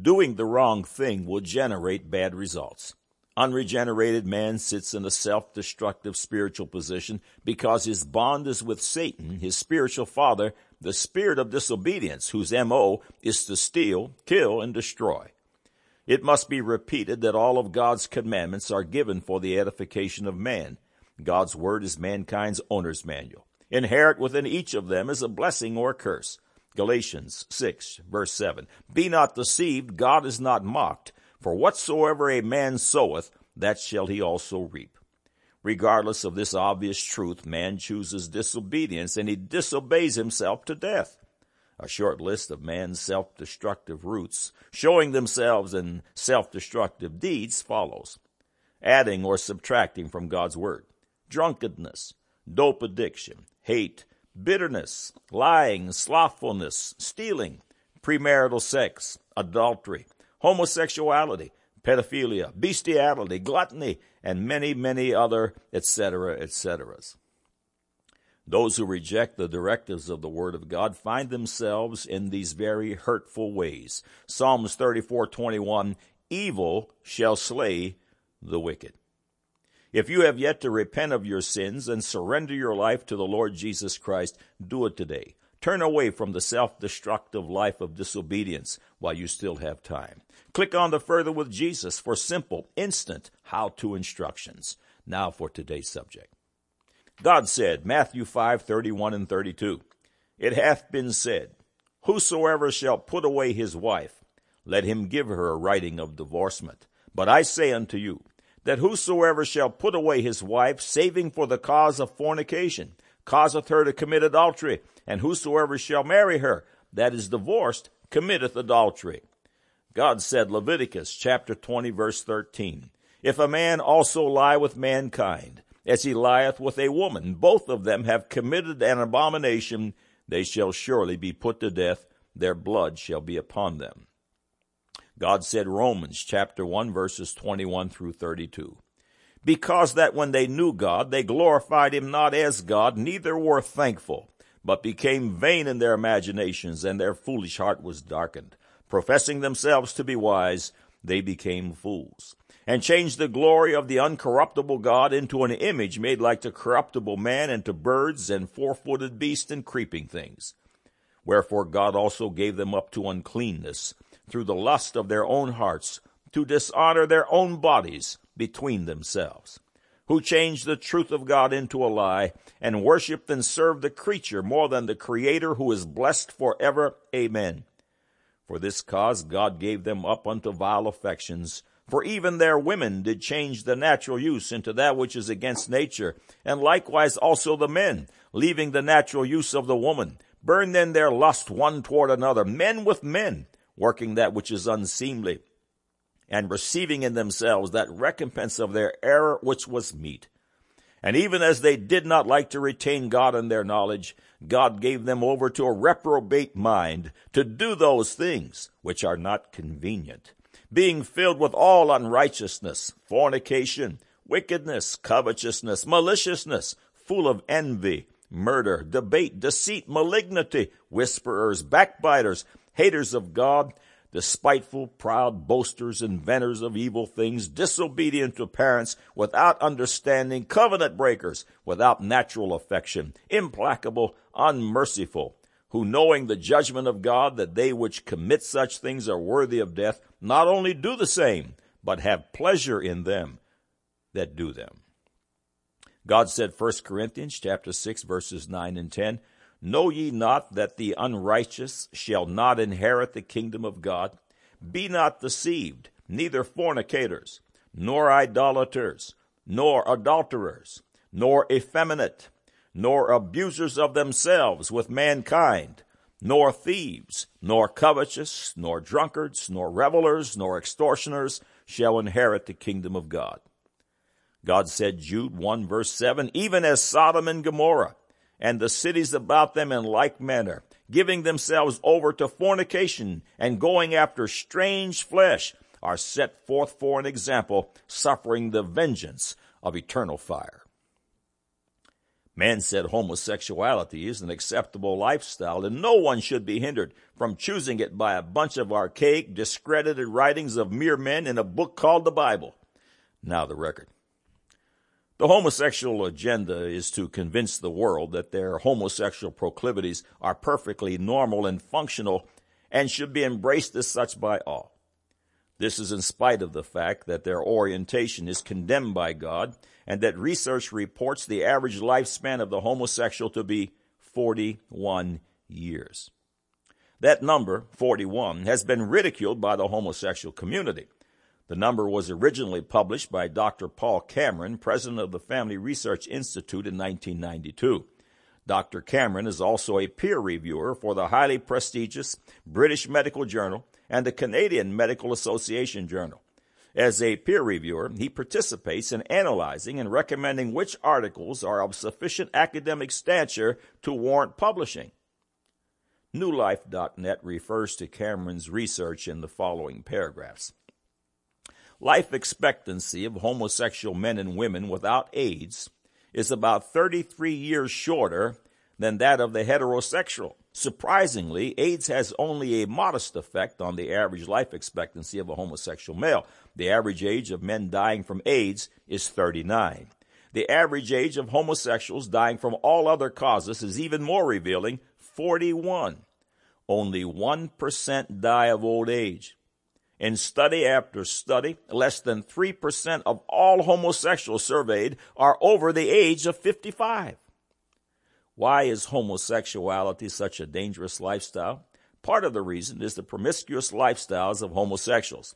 Doing the wrong thing will generate bad results. Unregenerated man sits in a self-destructive spiritual position because his bond is with Satan, his spiritual father, the spirit of disobedience, whose MO is to steal, kill, and destroy. It must be repeated that all of God's commandments are given for the edification of man. God's word is mankind's owner's manual. Inherent within each of them is a blessing or a curse. Galatians 6 verse 7. Be not deceived, God is not mocked. For whatsoever a man soweth, that shall he also reap. Regardless of this obvious truth, man chooses disobedience and he disobeys himself to death. A short list of man's self-destructive roots, showing themselves in self-destructive deeds, follows. Adding or subtracting from God's Word. Drunkenness, dope addiction, hate, bitterness, lying, slothfulness, stealing, premarital sex, adultery, homosexuality, pedophilia, bestiality, gluttony, and many, many other, etc., etc. Those who reject the directives of the Word of God find themselves in these very hurtful ways. Psalms 34:21, evil shall slay the wicked. If you have yet to repent of your sins and surrender your life to the Lord Jesus Christ, do it today. Turn away from the self-destructive life of disobedience while you still have time. Click on the Further with Jesus for simple, instant how-to instructions. Now for today's subject. God said, Matthew 5, 31 and 32, It hath been said, Whosoever shall put away his wife, let him give her a writing of divorcement. But I say unto you, that whosoever shall put away his wife, saving for the cause of fornication, causeth her to commit adultery, and whosoever shall marry her, that is divorced, committeth adultery. God said, Leviticus chapter 20 verse 13, If a man also lie with mankind, as he lieth with a woman, both of them have committed an abomination, they shall surely be put to death, their blood shall be upon them. God said Romans chapter 1 verses 21 through 32. Because that when they knew God, they glorified him not as God, neither were thankful, but became vain in their imaginations, and their foolish heart was darkened. Professing themselves to be wise, they became fools, and changed the glory of the uncorruptible God into an image made like to corruptible man, and to birds and four-footed beasts and creeping things. Wherefore God also gave them up to uncleanness, through the lust of their own hearts to dishonor their own bodies between themselves, who changed the truth of God into a lie and worshiped and served the creature more than the creator who is blessed forever. Amen. For this cause God gave them up unto vile affections, for even their women did change the natural use into that which is against nature, and likewise also the men, leaving the natural use of the woman, burn then their lust one toward another, men with men, working that which is unseemly, and receiving in themselves that recompense of their error which was meet. And even as they did not like to retain God in their knowledge, God gave them over to a reprobate mind to do those things which are not convenient, being filled with all unrighteousness, fornication, wickedness, covetousness, maliciousness, full of envy, murder, debate, deceit, malignity, whisperers, backbiters, haters of God, despiteful, proud, boasters, inventors of evil things, disobedient to parents, without understanding, covenant breakers, without natural affection, implacable, unmerciful, who knowing the judgment of God that they which commit such things are worthy of death, not only do the same, but have pleasure in them that do them. God said 1 Corinthians chapter 6 verses 9 and 10, Know ye not that the unrighteous shall not inherit the kingdom of God? Be not deceived, neither fornicators, nor idolaters, nor adulterers, nor effeminate, nor abusers of themselves with mankind, nor thieves, nor covetous, nor drunkards, nor revelers, nor extortioners shall inherit the kingdom of God. God said, Jude 1 verse 7, even as Sodom and Gomorrah and the cities about them in like manner, giving themselves over to fornication and going after strange flesh, are set forth for an example, suffering the vengeance of eternal fire. Man said homosexuality is an acceptable lifestyle and no one should be hindered from choosing it by a bunch of archaic, discredited writings of mere men in a book called the Bible. Now the record. The homosexual agenda is to convince the world that their homosexual proclivities are perfectly normal and functional and should be embraced as such by all. This is in spite of the fact that their orientation is condemned by God and that research reports the average lifespan of the homosexual to be 41 years. That number, 41, has been ridiculed by the homosexual community. The number was originally published by Dr. Paul Cameron, president of the Family Research Institute in 1992. Dr. Cameron is also a peer reviewer for the highly prestigious British Medical Journal and the Canadian Medical Association Journal. As a peer reviewer, he participates in analyzing and recommending which articles are of sufficient academic stature to warrant publishing. NewLife.net refers to Cameron's research in the following paragraphs. Life expectancy of homosexual men and women without AIDS is about 33 years shorter than that of the heterosexual. Surprisingly, AIDS has only a modest effect on the average life expectancy of a homosexual male. The average age of men dying from AIDS is 39. The average age of homosexuals dying from all other causes is even more revealing 41. Only 1% die of old age. In study after study, less than 3% of all homosexuals surveyed are over the age of 55. Why is homosexuality such a dangerous lifestyle? Part of the reason is the promiscuous lifestyles of homosexuals.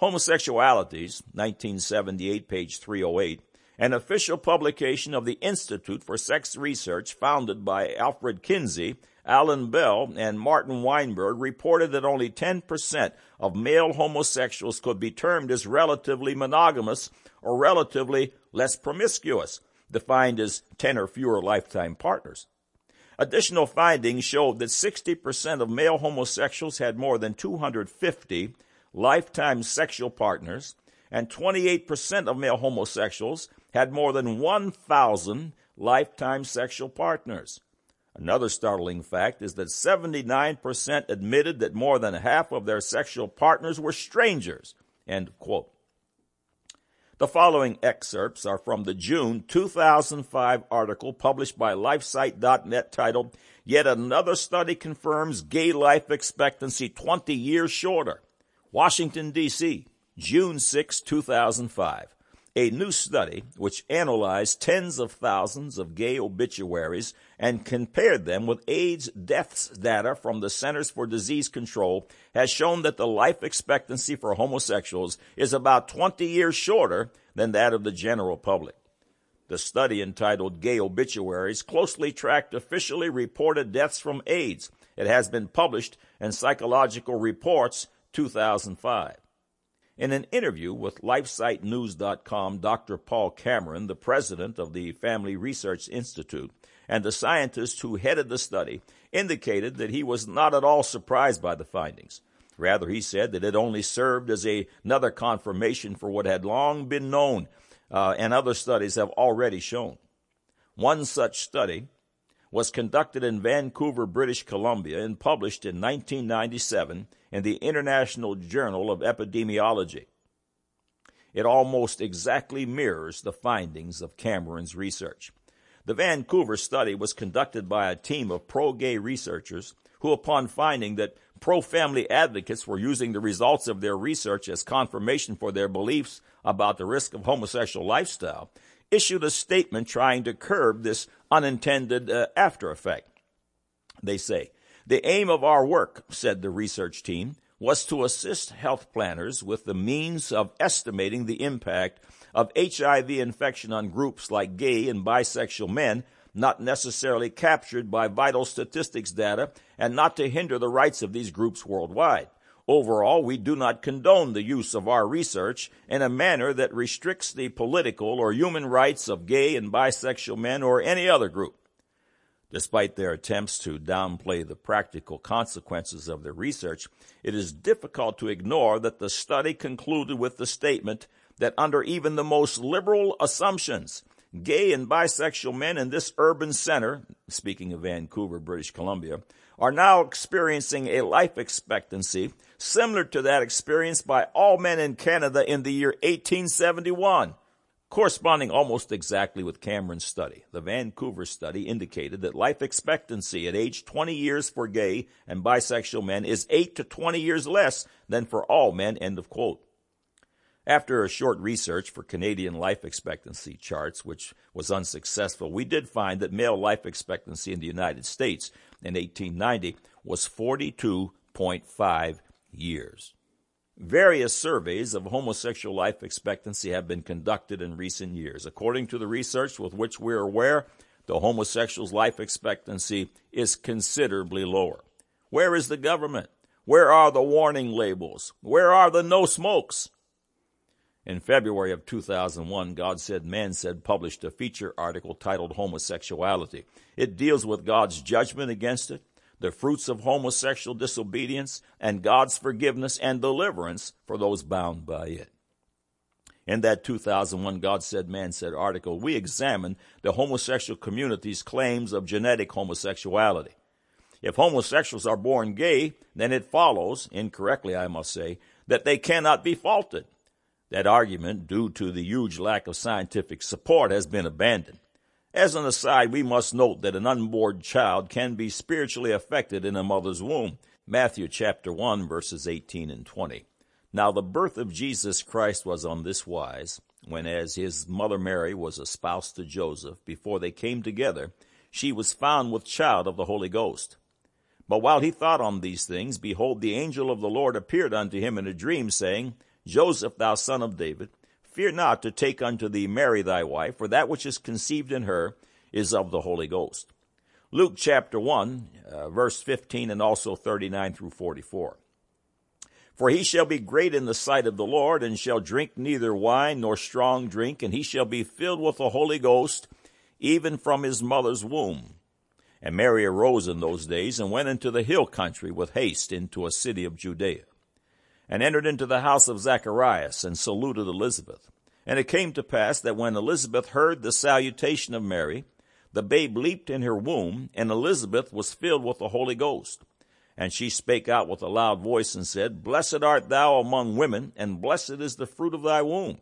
Homosexualities, 1978, page 308, an official publication of the Institute for Sex Research founded by Alfred Kinsey Alan Bell and Martin Weinberg reported that only 10% of male homosexuals could be termed as relatively monogamous or relatively less promiscuous, defined as 10 or fewer lifetime partners. Additional findings showed that 60% of male homosexuals had more than 250 lifetime sexual partners, and 28% of male homosexuals had more than 1,000 lifetime sexual partners. Another startling fact is that 79% admitted that more than half of their sexual partners were strangers. End quote. The following excerpts are from the June 2005 article published by LifeSite.net titled, Yet Another Study Confirms Gay Life Expectancy 20 Years Shorter. Washington, D.C., June 6, 2005 a new study which analyzed tens of thousands of gay obituaries and compared them with AIDS deaths data from the Centers for Disease Control has shown that the life expectancy for homosexuals is about 20 years shorter than that of the general public. The study entitled Gay Obituaries closely tracked officially reported deaths from AIDS. It has been published in Psychological Reports 2005. In an interview with LifeSiteNews.com, Dr. Paul Cameron, the president of the Family Research Institute, and the scientist who headed the study, indicated that he was not at all surprised by the findings. Rather, he said that it only served as a, another confirmation for what had long been known uh, and other studies have already shown. One such study was conducted in Vancouver, British Columbia, and published in 1997 in the International Journal of Epidemiology. It almost exactly mirrors the findings of Cameron's research. The Vancouver study was conducted by a team of pro-gay researchers who, upon finding that pro-family advocates were using the results of their research as confirmation for their beliefs about the risk of homosexual lifestyle, issued a statement trying to curb this unintended uh, after effect. They say, the aim of our work, said the research team, was to assist health planners with the means of estimating the impact of HIV infection on groups like gay and bisexual men not necessarily captured by vital statistics data and not to hinder the rights of these groups worldwide. Overall, we do not condone the use of our research in a manner that restricts the political or human rights of gay and bisexual men or any other group. Despite their attempts to downplay the practical consequences of their research, it is difficult to ignore that the study concluded with the statement that under even the most liberal assumptions, gay and bisexual men in this urban center, speaking of Vancouver, British Columbia, are now experiencing a life expectancy similar to that experienced by all men in Canada in the year 1871, corresponding almost exactly with Cameron's study. The Vancouver study indicated that life expectancy at age 20 years for gay and bisexual men is 8 to 20 years less than for all men, end of quote. After a short research for Canadian life expectancy charts, which was unsuccessful, we did find that male life expectancy in the United States in 1890 was 42.5 years. Various surveys of homosexual life expectancy have been conducted in recent years. According to the research with which we're aware, the homosexual's life expectancy is considerably lower. Where is the government? Where are the warning labels? Where are the no smokes? In February of 2001, God Said, Man Said published a feature article titled Homosexuality. It deals with God's judgment against it, the fruits of homosexual disobedience, and God's forgiveness and deliverance for those bound by it. In that 2001 God Said, Man Said article, we examined the homosexual community's claims of genetic homosexuality. If homosexuals are born gay, then it follows, incorrectly I must say, that they cannot be faulted that argument, due to the huge lack of scientific support, has been abandoned. As an aside, we must note that an unborn child can be spiritually affected in a mother's womb. Matthew chapter 1 verses 18 and 20. Now the birth of Jesus Christ was on this wise, when as his mother Mary was espoused to Joseph, before they came together, she was found with child of the Holy Ghost. But while he thought on these things, behold, the angel of the Lord appeared unto him in a dream, saying, Joseph, thou son of David, fear not to take unto thee Mary thy wife, for that which is conceived in her is of the Holy Ghost. Luke chapter 1, uh, verse 15 and also 39 through 44. For he shall be great in the sight of the Lord, and shall drink neither wine nor strong drink, and he shall be filled with the Holy Ghost, even from his mother's womb. And Mary arose in those days, and went into the hill country with haste into a city of Judea and entered into the house of Zacharias and saluted Elizabeth. And it came to pass that when Elizabeth heard the salutation of Mary, the babe leaped in her womb, and Elizabeth was filled with the Holy Ghost. And she spake out with a loud voice and said, Blessed art thou among women, and blessed is the fruit of thy womb.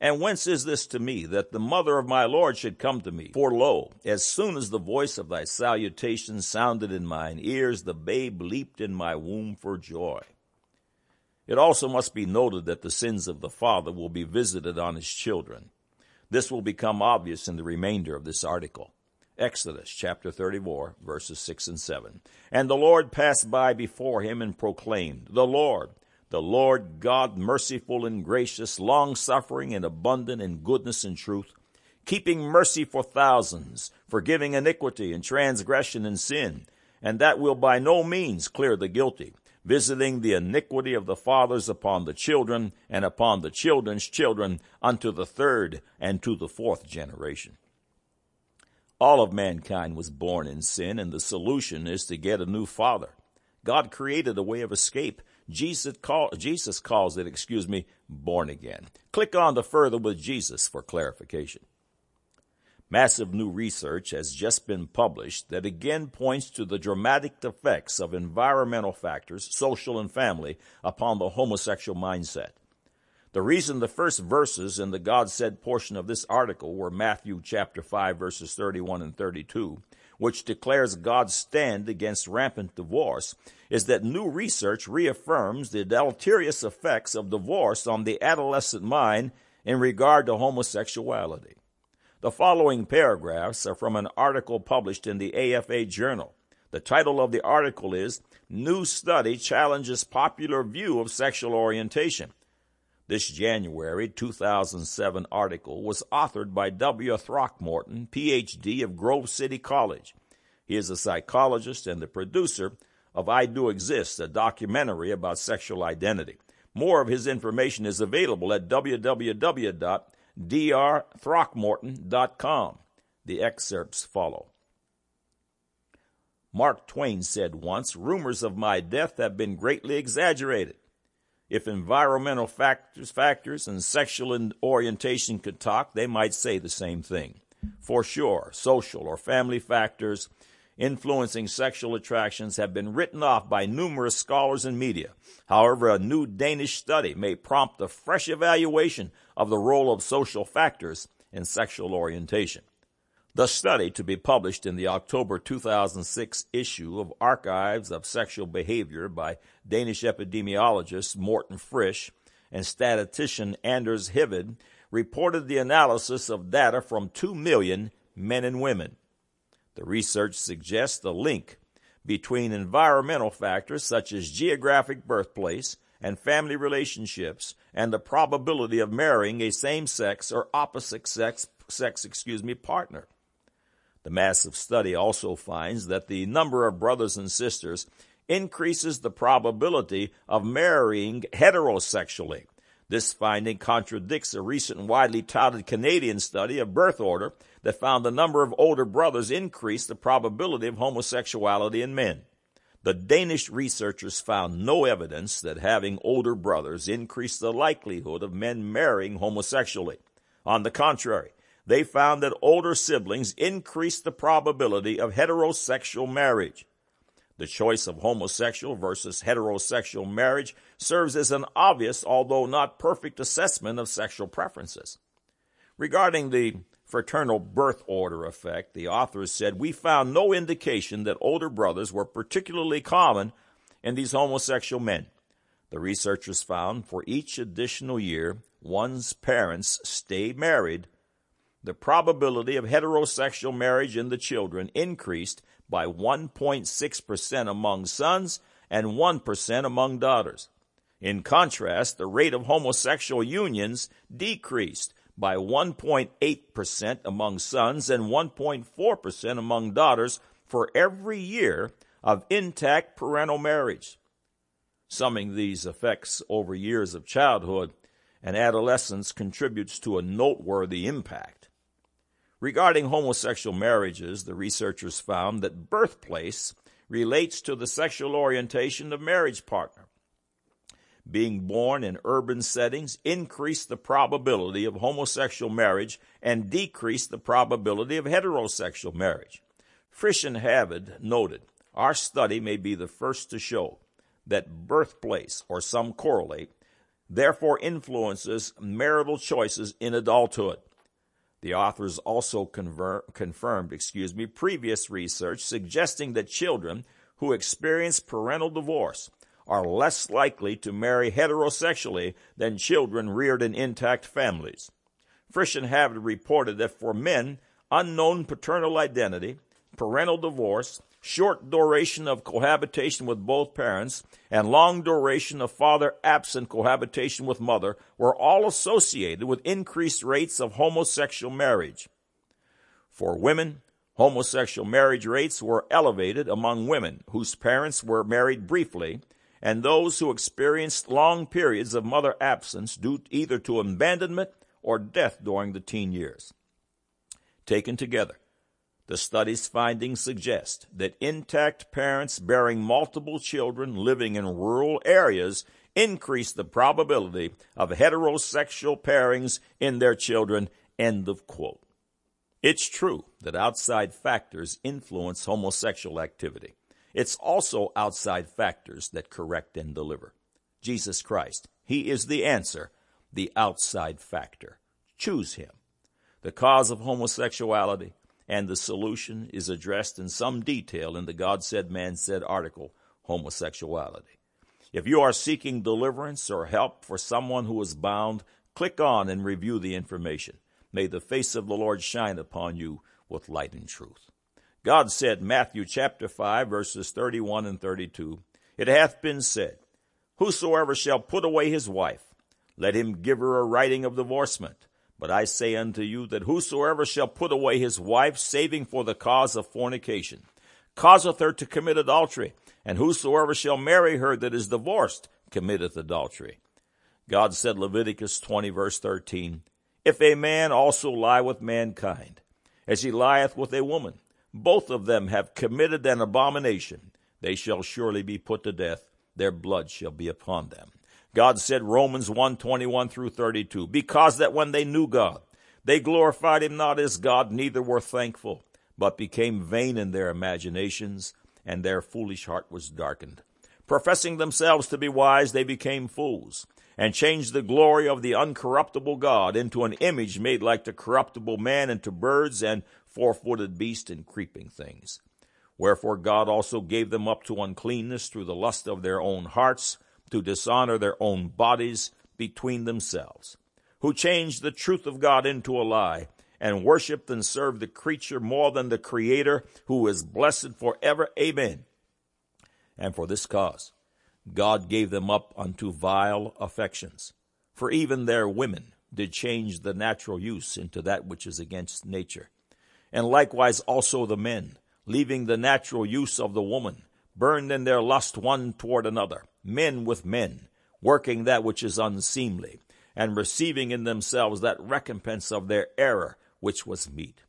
And whence is this to me, that the mother of my Lord should come to me? For lo, as soon as the voice of thy salutation sounded in mine ears, the babe leaped in my womb for joy. It also must be noted that the sins of the father will be visited on his children. This will become obvious in the remainder of this article. Exodus chapter 34, verses 6 and 7. And the Lord passed by before him and proclaimed, The Lord, the Lord God, merciful and gracious, long suffering and abundant in goodness and truth, keeping mercy for thousands, forgiving iniquity and transgression and sin, and that will by no means clear the guilty visiting the iniquity of the fathers upon the children and upon the children's children unto the third and to the fourth generation. All of mankind was born in sin, and the solution is to get a new father. God created a way of escape. Jesus, call, Jesus calls it, excuse me, born again. Click on the further with Jesus for clarification. Massive new research has just been published that again points to the dramatic effects of environmental factors, social and family, upon the homosexual mindset. The reason the first verses in the God said portion of this article were Matthew chapter 5 verses 31 and 32, which declares God's stand against rampant divorce, is that new research reaffirms the deleterious effects of divorce on the adolescent mind in regard to homosexuality. The following paragraphs are from an article published in the AFA Journal. The title of the article is New Study Challenges Popular View of Sexual Orientation. This January 2007 article was authored by W. Throckmorton, PhD of Grove City College. He is a psychologist and the producer of I Do Exist, a documentary about sexual identity. More of his information is available at www drthrockmorton.com. The excerpts follow. Mark Twain said once, Rumors of my death have been greatly exaggerated. If environmental factors, factors and sexual orientation could talk, they might say the same thing. For sure, social or family factors influencing sexual attractions have been written off by numerous scholars and media. However, a new Danish study may prompt a fresh evaluation of the role of social factors in sexual orientation. The study, to be published in the October 2006 issue of Archives of Sexual Behavior by Danish epidemiologist Morten Frisch and statistician Anders Hviid, reported the analysis of data from 2 million men and women. The research suggests the link between environmental factors such as geographic birthplace and family relationships and the probability of marrying a same-sex or opposite sex, sex excuse me, partner. The massive study also finds that the number of brothers and sisters increases the probability of marrying heterosexually. This finding contradicts a recent widely touted Canadian study of birth order that found the number of older brothers increased the probability of homosexuality in men. The Danish researchers found no evidence that having older brothers increased the likelihood of men marrying homosexually. On the contrary, they found that older siblings increased the probability of heterosexual marriage. The choice of homosexual versus heterosexual marriage serves as an obvious, although not perfect, assessment of sexual preferences. Regarding the fraternal birth order effect, the authors said, We found no indication that older brothers were particularly common in these homosexual men. The researchers found for each additional year one's parents stay married the probability of heterosexual marriage in the children increased by 1.6% among sons and 1% among daughters. In contrast, the rate of homosexual unions decreased by 1.8% among sons and 1.4% among daughters for every year of intact parental marriage. Summing these effects over years of childhood and adolescence contributes to a noteworthy impact. Regarding homosexual marriages, the researchers found that birthplace relates to the sexual orientation of marriage partner. Being born in urban settings increased the probability of homosexual marriage and decreased the probability of heterosexual marriage. Frisch and Hviid noted, our study may be the first to show that birthplace, or some correlate, therefore influences marital choices in adulthood. The authors also conver- confirmed, excuse me, previous research suggesting that children who experience parental divorce are less likely to marry heterosexually than children reared in intact families. Frisch and Hviid reported that for men, unknown paternal identity, parental divorce, short duration of cohabitation with both parents, and long duration of father absent cohabitation with mother were all associated with increased rates of homosexual marriage. For women, homosexual marriage rates were elevated among women whose parents were married briefly and those who experienced long periods of mother absence due either to abandonment or death during the teen years. Taken together, the study's findings suggest that intact parents bearing multiple children living in rural areas increase the probability of heterosexual pairings in their children. End of quote. It's true that outside factors influence homosexual activity. It's also outside factors that correct and deliver. Jesus Christ, He is the answer, the outside factor. Choose Him. The cause of homosexuality, and the solution is addressed in some detail in the God Said, Man Said article, Homosexuality. If you are seeking deliverance or help for someone who is bound, click on and review the information. May the face of the Lord shine upon you with light and truth. God said, Matthew chapter 5, verses 31 and 32, It hath been said, Whosoever shall put away his wife, let him give her a writing of divorcement but I say unto you that whosoever shall put away his wife, saving for the cause of fornication, causeth her to commit adultery, and whosoever shall marry her that is divorced committeth adultery. God said, Leviticus 20, verse 13, If a man also lie with mankind, as he lieth with a woman, both of them have committed an abomination, they shall surely be put to death, their blood shall be upon them. God said Romans 1 21 through 32, because that when they knew God, they glorified him not as God, neither were thankful, but became vain in their imaginations, and their foolish heart was darkened. Professing themselves to be wise, they became fools, and changed the glory of the uncorruptible God into an image made like the corruptible man, and to birds and four footed beasts and creeping things. Wherefore God also gave them up to uncleanness through the lust of their own hearts, to dishonor their own bodies between themselves who changed the truth of God into a lie and worshiped and served the creature more than the creator who is blessed forever. Amen. And for this cause, God gave them up unto vile affections. For even their women did change the natural use into that which is against nature. And likewise also the men, leaving the natural use of the woman, burned in their lust one toward another, men with men, working that which is unseemly, and receiving in themselves that recompense of their error which was meet.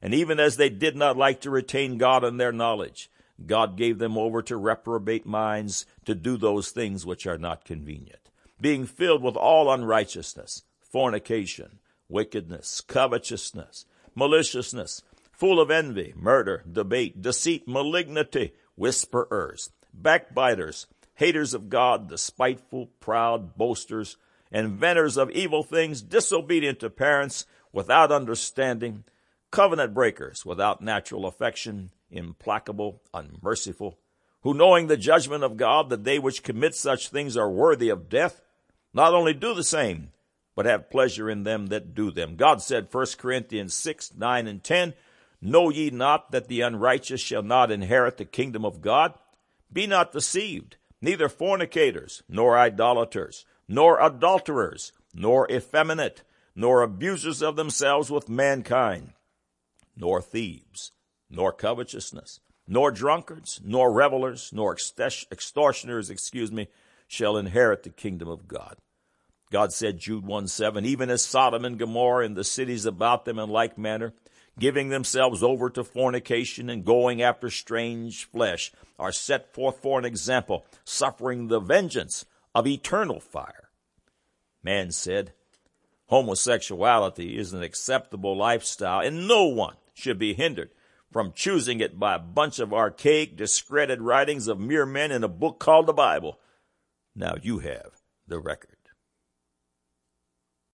And even as they did not like to retain God in their knowledge, God gave them over to reprobate minds to do those things which are not convenient, being filled with all unrighteousness, fornication, wickedness, covetousness, maliciousness, full of envy, murder, debate, deceit, malignity, whisperers, backbiters, haters of God, despiteful, proud, boasters, inventors of evil things, disobedient to parents, without understanding, covenant breakers, without natural affection, implacable, unmerciful, who knowing the judgment of God that they which commit such things are worthy of death, not only do the same, but have pleasure in them that do them. God said, 1 Corinthians 6, 9, and 10, Know ye not that the unrighteous shall not inherit the kingdom of God? Be not deceived, neither fornicators, nor idolaters, nor adulterers, nor effeminate, nor abusers of themselves with mankind, nor thieves, nor covetousness, nor drunkards, nor revelers, nor extortioners, excuse me, shall inherit the kingdom of God. God said, Jude 1 7, even as Sodom and Gomorrah and the cities about them in like manner, giving themselves over to fornication and going after strange flesh, are set forth for an example, suffering the vengeance of eternal fire. Man said, homosexuality is an acceptable lifestyle and no one should be hindered from choosing it by a bunch of archaic, discredited writings of mere men in a book called the Bible. Now you have the record.